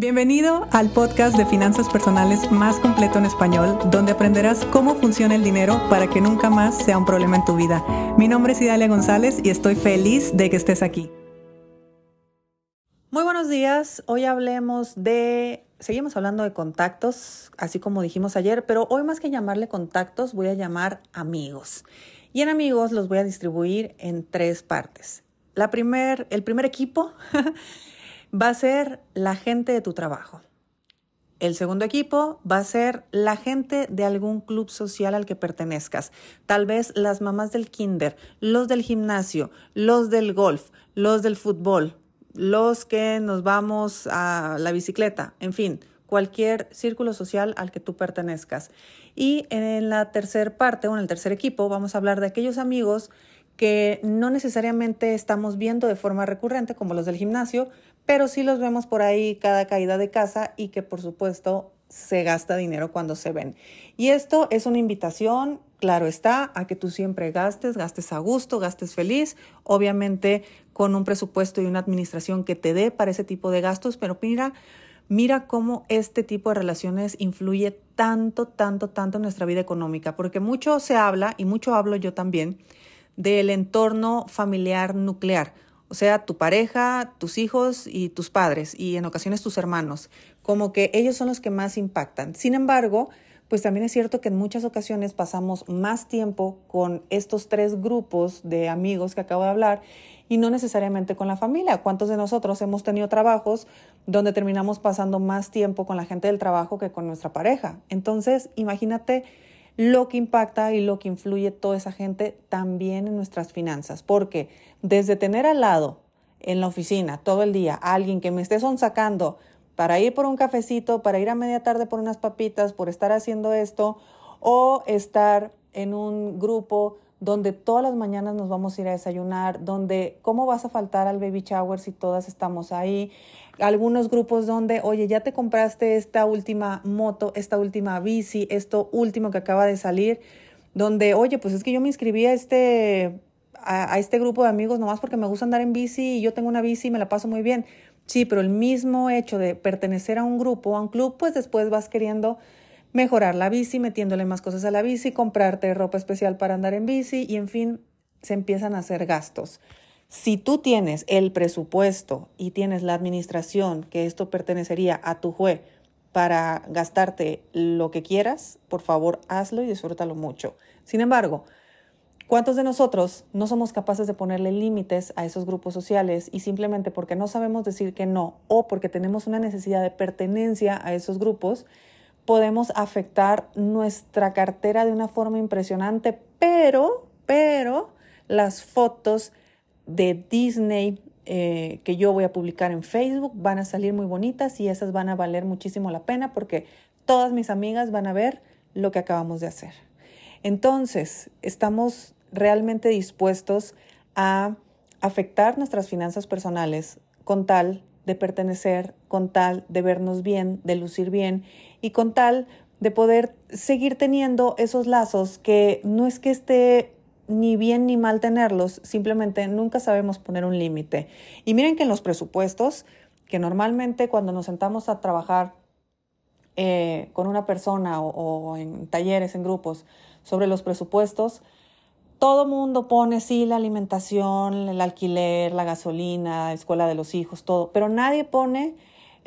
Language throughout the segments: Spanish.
Bienvenido al podcast de finanzas personales más completo en español, donde aprenderás cómo funciona el dinero para que nunca más sea un problema en tu vida. Mi nombre es Idalia González y estoy feliz de que estés aquí. Muy buenos días, hoy hablemos de, seguimos hablando de contactos, así como dijimos ayer, pero hoy más que llamarle contactos voy a llamar amigos. Y en amigos los voy a distribuir en tres partes. La primer, el primer equipo va a ser la gente de tu trabajo. El segundo equipo va a ser la gente de algún club social al que pertenezcas. Tal vez las mamás del kinder, los del gimnasio, los del golf, los del fútbol, los que nos vamos a la bicicleta, en fin, cualquier círculo social al que tú pertenezcas. Y en la tercera parte o en el tercer equipo vamos a hablar de aquellos amigos que no necesariamente estamos viendo de forma recurrente, como los del gimnasio, pero sí los vemos por ahí cada caída de casa y que por supuesto se gasta dinero cuando se ven. Y esto es una invitación, claro está, a que tú siempre gastes, gastes a gusto, gastes feliz, obviamente con un presupuesto y una administración que te dé para ese tipo de gastos, pero mira, mira cómo este tipo de relaciones influye tanto, tanto, tanto en nuestra vida económica, porque mucho se habla y mucho hablo yo también del entorno familiar nuclear, o sea, tu pareja, tus hijos y tus padres y en ocasiones tus hermanos, como que ellos son los que más impactan. Sin embargo, pues también es cierto que en muchas ocasiones pasamos más tiempo con estos tres grupos de amigos que acabo de hablar y no necesariamente con la familia. ¿Cuántos de nosotros hemos tenido trabajos donde terminamos pasando más tiempo con la gente del trabajo que con nuestra pareja? Entonces, imagínate lo que impacta y lo que influye toda esa gente también en nuestras finanzas. Porque desde tener al lado en la oficina todo el día a alguien que me esté sonsacando para ir por un cafecito, para ir a media tarde por unas papitas, por estar haciendo esto, o estar en un grupo donde todas las mañanas nos vamos a ir a desayunar, donde cómo vas a faltar al baby shower si todas estamos ahí, algunos grupos donde, oye, ya te compraste esta última moto, esta última bici, esto último que acaba de salir, donde, oye, pues es que yo me inscribí a este, a, a este grupo de amigos nomás porque me gusta andar en bici y yo tengo una bici y me la paso muy bien. Sí, pero el mismo hecho de pertenecer a un grupo, a un club, pues después vas queriendo mejorar la bici, metiéndole más cosas a la bici, comprarte ropa especial para andar en bici y en fin, se empiezan a hacer gastos. Si tú tienes el presupuesto y tienes la administración, que esto pertenecería a tu juez para gastarte lo que quieras, por favor hazlo y disfrútalo mucho. Sin embargo, ¿cuántos de nosotros no somos capaces de ponerle límites a esos grupos sociales y simplemente porque no sabemos decir que no o porque tenemos una necesidad de pertenencia a esos grupos, podemos afectar nuestra cartera de una forma impresionante, pero, pero las fotos de Disney eh, que yo voy a publicar en Facebook van a salir muy bonitas y esas van a valer muchísimo la pena porque todas mis amigas van a ver lo que acabamos de hacer. Entonces, estamos realmente dispuestos a afectar nuestras finanzas personales con tal de pertenecer, con tal de vernos bien, de lucir bien y con tal de poder seguir teniendo esos lazos que no es que esté ni bien ni mal tenerlos, simplemente nunca sabemos poner un límite. Y miren que en los presupuestos, que normalmente cuando nos sentamos a trabajar eh, con una persona o, en talleres, en grupos, sobre los presupuestos, todo mundo pone, sí, la alimentación, el alquiler, la gasolina, la escuela de los hijos, todo, pero nadie pone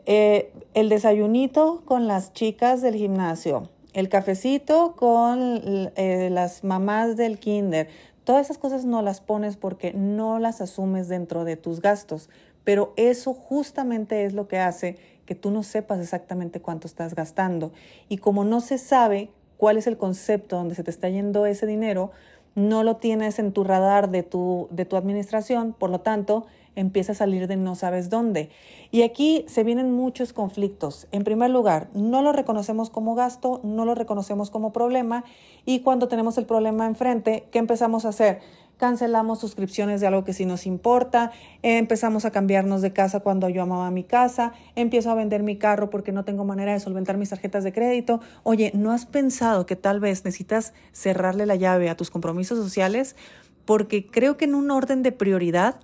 eh, el desayunito con las chicas del gimnasio, el cafecito con eh, las mamás del kinder. Todas esas cosas no las pones porque no las asumes dentro de tus gastos, pero eso justamente es lo que hace que tú no sepas exactamente cuánto estás gastando. Y como no se sabe cuál es el concepto donde se te está yendo ese dinero, no lo tienes en tu radar de tu, de tu administración, por lo tanto, empieza a salir de no sabes dónde. Y aquí se vienen muchos conflictos. En primer lugar, no lo reconocemos como gasto, no lo reconocemos como problema y cuando tenemos el problema enfrente, ¿qué empezamos a hacer? Cancelamos suscripciones de algo que sí nos importa, empezamos a cambiarnos de casa cuando yo amaba mi casa, empiezo a vender mi carro porque no tengo manera de solventar mis tarjetas de crédito. Oye, ¿no has pensado que tal vez necesitas cerrarle la llave a tus compromisos sociales? Porque creo que en un orden de prioridad,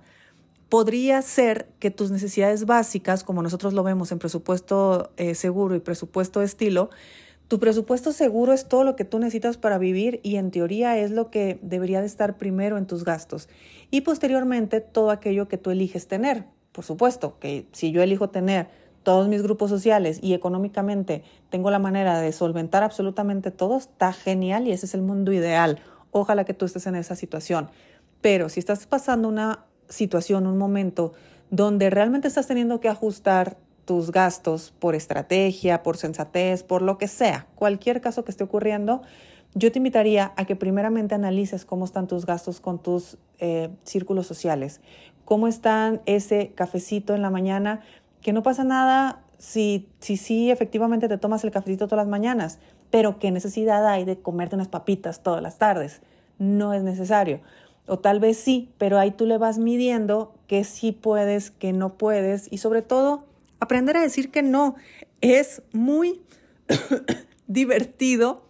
podría ser que tus necesidades básicas, como nosotros lo vemos en presupuesto eh, seguro y presupuesto estilo, tu presupuesto seguro es todo lo que tú necesitas para vivir y en teoría es lo que debería de estar primero en tus gastos. Y posteriormente todo aquello que tú eliges tener. Por supuesto que si yo elijo tener todos mis grupos sociales y económicamente tengo la manera de solventar absolutamente todo, está genial y ese es el mundo ideal. Ojalá que tú estés en esa situación. Pero si estás pasando una situación, un momento donde realmente estás teniendo que ajustar tus gastos por estrategia, por sensatez, por lo que sea, cualquier caso que esté ocurriendo, yo te invitaría a que primeramente analices cómo están tus gastos con tus eh, círculos sociales, cómo están ese cafecito en la mañana, que no pasa nada si sí si, efectivamente te tomas el cafecito todas las mañanas, pero qué necesidad hay de comerte unas papitas todas las tardes. No es necesario. O tal vez sí, pero ahí tú le vas midiendo que sí puedes, que no puedes y sobre todo Aprender a decir que no es muy divertido.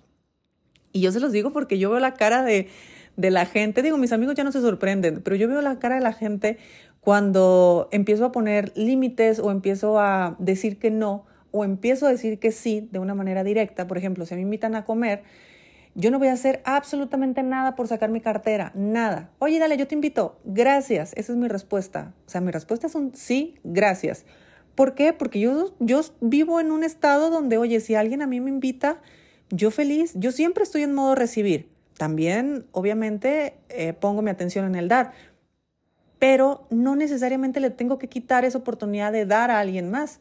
Y yo se los digo porque yo veo la cara de, de la gente. Digo, mis amigos ya no se sorprenden, pero yo veo la cara de la gente cuando empiezo a poner límites o empiezo a decir que no o empiezo a decir que sí de una manera directa. Por ejemplo, si me invitan a comer, yo no voy a hacer absolutamente nada por sacar mi cartera, nada. Oye, dale, yo te invito. Gracias. Esa es mi respuesta. O sea, mi respuesta es un sí, gracias. ¿Por qué? Porque yo, yo vivo en un estado donde, oye, si alguien a mí me invita, yo feliz, yo siempre estoy en modo recibir. También, obviamente, eh, pongo mi atención en el dar, pero no necesariamente le tengo que quitar esa oportunidad de dar a alguien más.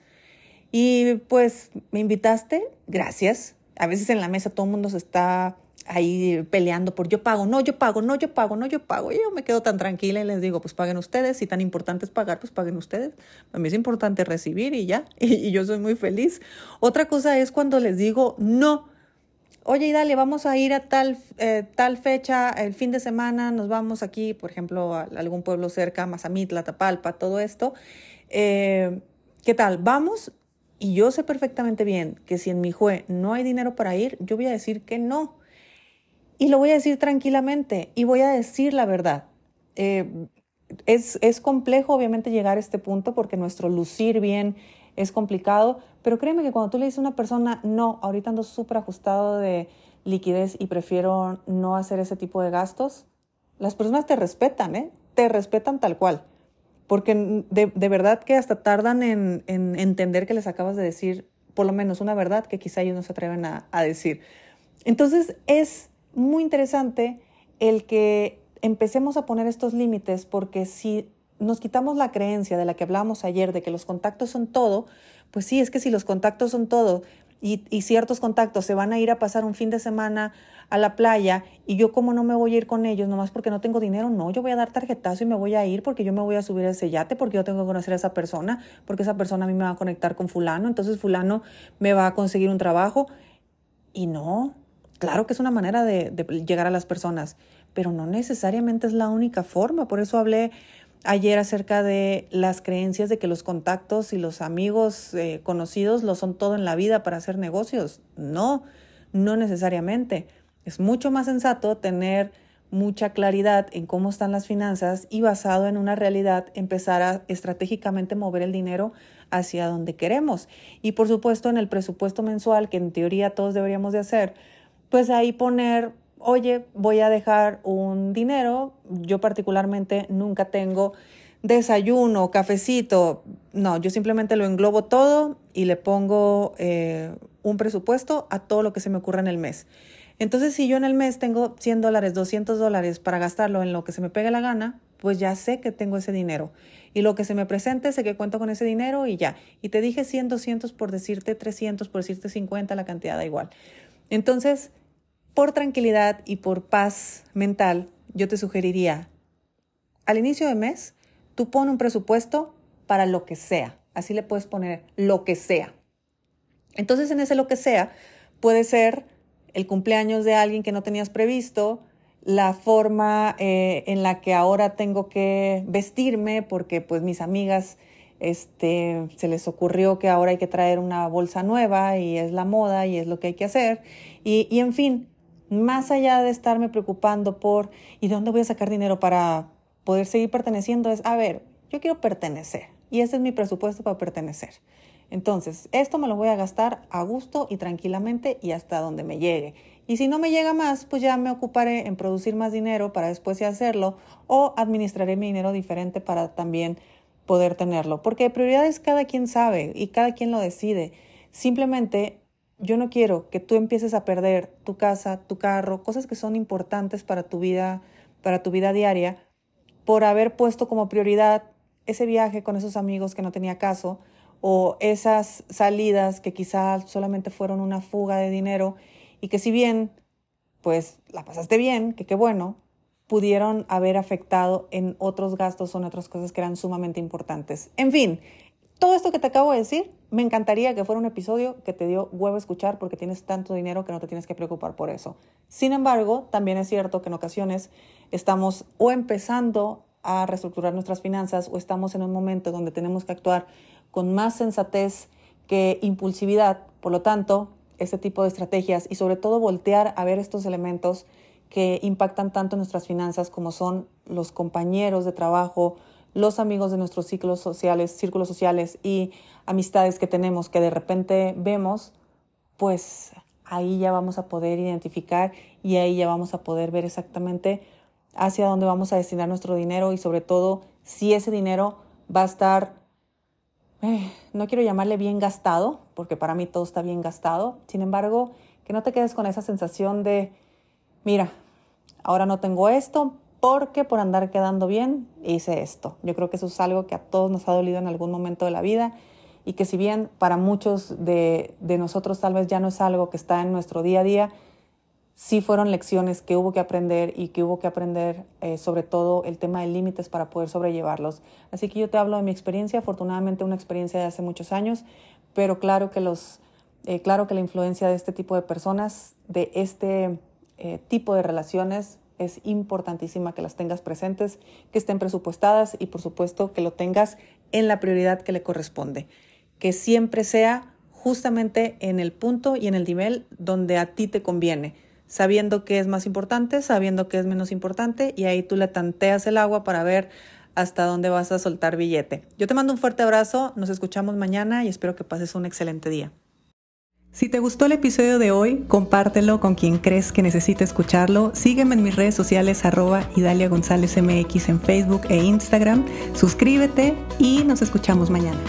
Y pues me invitaste, gracias. A veces en la mesa todo el mundo se está ahí peleando por yo pago, no, yo pago, no, yo pago, no, yo pago. Y yo me quedo tan tranquila y les digo, pues paguen ustedes. Si tan importante es pagar, pues paguen ustedes. A mí es importante recibir y ya. Y, yo soy muy feliz. Otra cosa es cuando les digo, no. Oye, y dale, vamos a ir a tal, eh, tal fecha, el fin de semana, nos vamos aquí, por ejemplo, a algún pueblo cerca, Mazamitla, Tapalpa, todo esto. Eh, ¿Qué tal? Vamos y yo sé perfectamente bien que si en mi jue no hay dinero para ir, yo voy a decir que no y lo voy a decir tranquilamente y voy a decir la verdad. Eh, es, es complejo, obviamente, llegar a este punto porque nuestro lucir bien es complicado, pero créeme que cuando tú le dices a una persona, no, ahorita ando súper ajustado de liquidez y prefiero no hacer ese tipo de gastos, las personas te respetan, ¿eh? Te respetan tal cual. Porque de, de verdad que hasta tardan en, en, entender que les acabas de decir por lo menos una verdad que quizá ellos no se atreven a, a decir. Entonces es muy interesante el que empecemos a poner estos límites porque si nos quitamos la creencia de la que hablábamos ayer, de que los contactos son todo, pues sí, es que si los contactos son todo y, ciertos contactos se van a ir a pasar un fin de semana a la playa y yo como no me voy a ir con ellos nomás porque no tengo dinero, no, yo voy a dar tarjetazo y me voy a ir porque yo me voy a subir a ese yate, porque yo tengo que conocer a esa persona, porque esa persona a mí me va a conectar con fulano, entonces fulano me va a conseguir un trabajo y no, Claro que es una manera de, llegar a las personas, pero no necesariamente es la única forma. Por eso hablé ayer acerca de las creencias de que los contactos y los amigos eh, conocidos lo son todo en la vida para hacer negocios. No, no necesariamente. Es mucho más sensato tener mucha claridad en cómo están las finanzas y basado en una realidad empezar a estratégicamente mover el dinero hacia donde queremos. Y por supuesto en el presupuesto mensual que en teoría todos deberíamos de hacer, pues ahí poner, oye, voy a dejar un dinero, yo particularmente nunca tengo desayuno, cafecito, no, yo simplemente lo englobo todo y le pongo eh, un presupuesto a todo lo que se me ocurra en el mes. Entonces, si yo en el mes tengo 100 dólares, 200 dólares para gastarlo en lo que se me pegue la gana, pues ya sé que tengo ese dinero. Y lo que se me presente, sé que cuento con ese dinero y ya. Y te dije 100, 200 por decirte 300, por decirte 50, la cantidad da igual. Entonces, por tranquilidad y por paz mental, yo te sugeriría, al inicio de mes, tú pon un presupuesto para lo que sea. Así le puedes poner lo que sea. Entonces, en ese lo que sea, puede ser el cumpleaños de alguien que no tenías previsto, la forma eh, en la que ahora tengo que vestirme, porque pues mis amigas este, se les ocurrió que ahora hay que traer una bolsa nueva y es la moda y es lo que hay que hacer. Y, y en fin, más allá de estarme preocupando por ¿y de dónde voy a sacar dinero para poder seguir perteneciendo? Es, a ver, Yo quiero pertenecer y ese es mi presupuesto para pertenecer. Entonces, esto me lo voy a gastar a gusto y tranquilamente y hasta donde me llegue. Y si no me llega más, pues ya me ocuparé en producir más dinero para después ya hacerlo o administraré mi dinero diferente para también poder tenerlo. Porque prioridades cada quien sabe y cada quien lo decide. Simplemente yo no quiero que tú empieces a perder tu casa, tu carro, cosas que son importantes para tu vida, para tu vida diaria, por haber puesto como prioridad ese viaje con esos amigos que no tenía caso o esas salidas que quizás solamente fueron una fuga de dinero y que si bien pues la pasaste bien, que qué bueno, pudieron haber afectado en otros gastos o en otras cosas que eran sumamente importantes. En fin, todo esto que te acabo de decir, me encantaría que fuera un episodio que te dio huevo escuchar porque tienes tanto dinero que no te tienes que preocupar por eso. Sin embargo, también es cierto que en ocasiones estamos o empezando a reestructurar nuestras finanzas o estamos en un momento donde tenemos que actuar con más sensatez que impulsividad. Por lo tanto, este tipo de estrategias y sobre todo voltear a ver estos elementos que impactan tanto en nuestras finanzas como son los compañeros de trabajo, los amigos de nuestros ciclos sociales, círculos sociales y amistades que tenemos que de repente vemos, pues ahí ya vamos a poder identificar y ahí ya vamos a poder ver exactamente hacia dónde vamos a destinar nuestro dinero y sobre todo si ese dinero va a estar, eh, no quiero llamarle bien gastado, porque para mí todo está bien gastado, sin embargo, que no te quedes con esa sensación de, mira, ahora no tengo esto porque por andar quedando bien hice esto. Yo creo que eso es algo que a todos nos ha dolido en algún momento de la vida y que si bien para muchos de, nosotros tal vez ya no es algo que está en nuestro día a día, sí fueron lecciones que hubo que aprender y que hubo que aprender eh, sobre todo el tema de límites para poder sobrellevarlos. Así que yo te hablo de mi experiencia, afortunadamente una experiencia de hace muchos años, pero claro que, los, eh, claro que la influencia de este tipo de personas, de este eh, tipo de relaciones, es importantísima que las tengas presentes, que estén presupuestadas y por supuesto que lo tengas en la prioridad que le corresponde. Que siempre sea justamente en el punto y en el nivel donde a ti te conviene sabiendo qué es más importante, sabiendo qué es menos importante y ahí tú le tanteas el agua para ver hasta dónde vas a soltar billete. Yo te mando un fuerte abrazo, nos escuchamos mañana y espero que pases un excelente día. Si te gustó el episodio de hoy, compártelo con quien crees que necesite escucharlo. Sígueme en mis redes sociales arroba Idalia González MX en Facebook e Instagram. Suscríbete y nos escuchamos mañana.